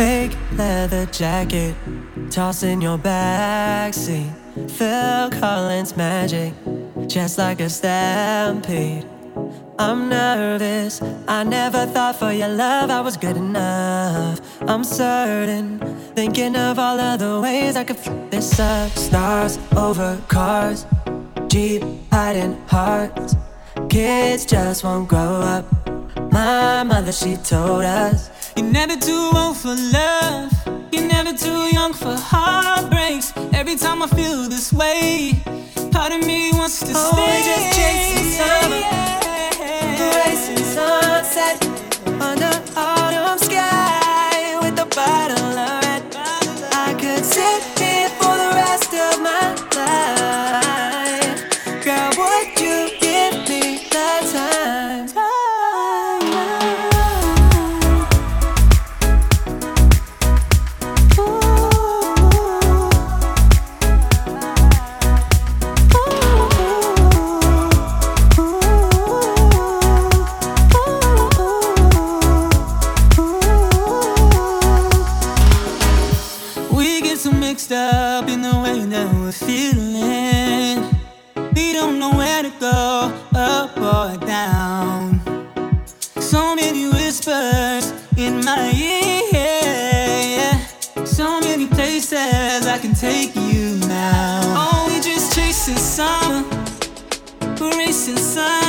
Fake leather jacket, tossing your backseat. Phil Collins magic, just like a stampede. I'm nervous. I never thought for your love I was good enough. I'm certain, thinking of all of the ways I could flip this up. Stars over cars, Jeep hiding hearts. Kids just won't grow up. My mother, she told us. You're never too old for love. You're never too young for heartbreaks. Every time I feel this way, part of me wants to oh, stay. just chasing mixed up in the way that we're feeling. We don't know where to go, up or down. So many whispers in my ear. So many places I can take you now. Oh, we just chasing summer, racing sunsets